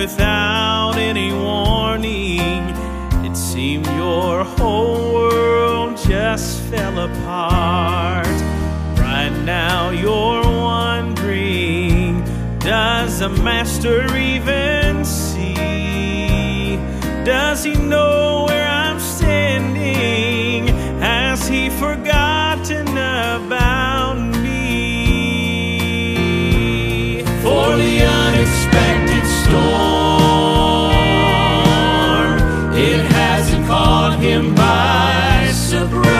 without any warning. It seemed your whole world just fell apart. Right now you're wondering, does a master even see? Does he know where I'm standing? Surprise.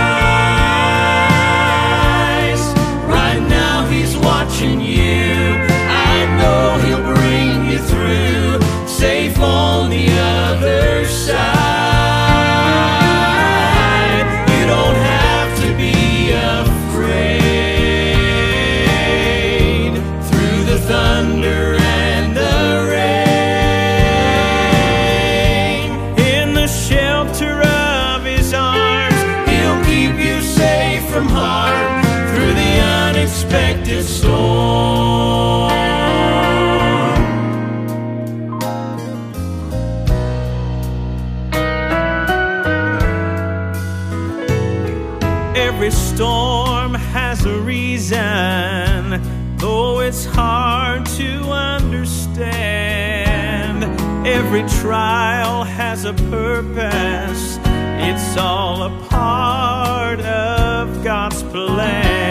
Every storm has a reason, though it's hard to understand. Every trial has a purpose, it's all a part of God's plan.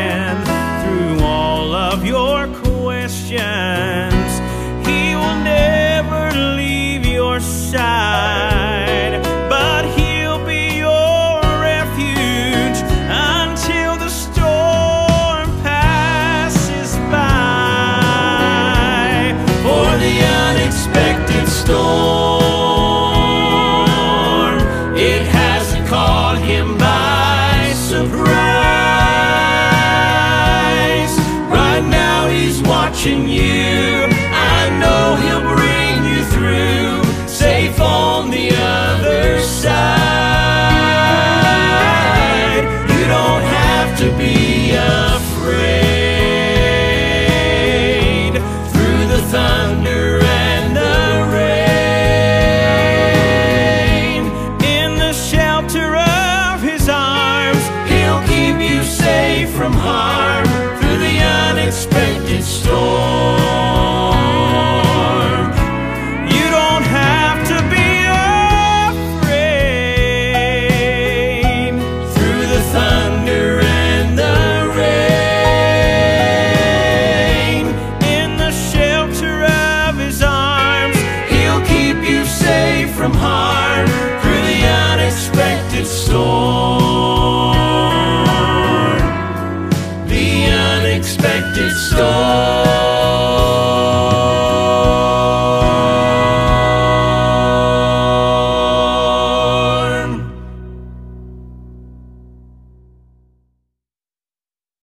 He will never leave your side, watching you. I know he'll bring you through, safe on the other side. You don't have to be afraid through the thunder and the rain. In the shelter of his arms, he'll keep you safe from harm accepted story.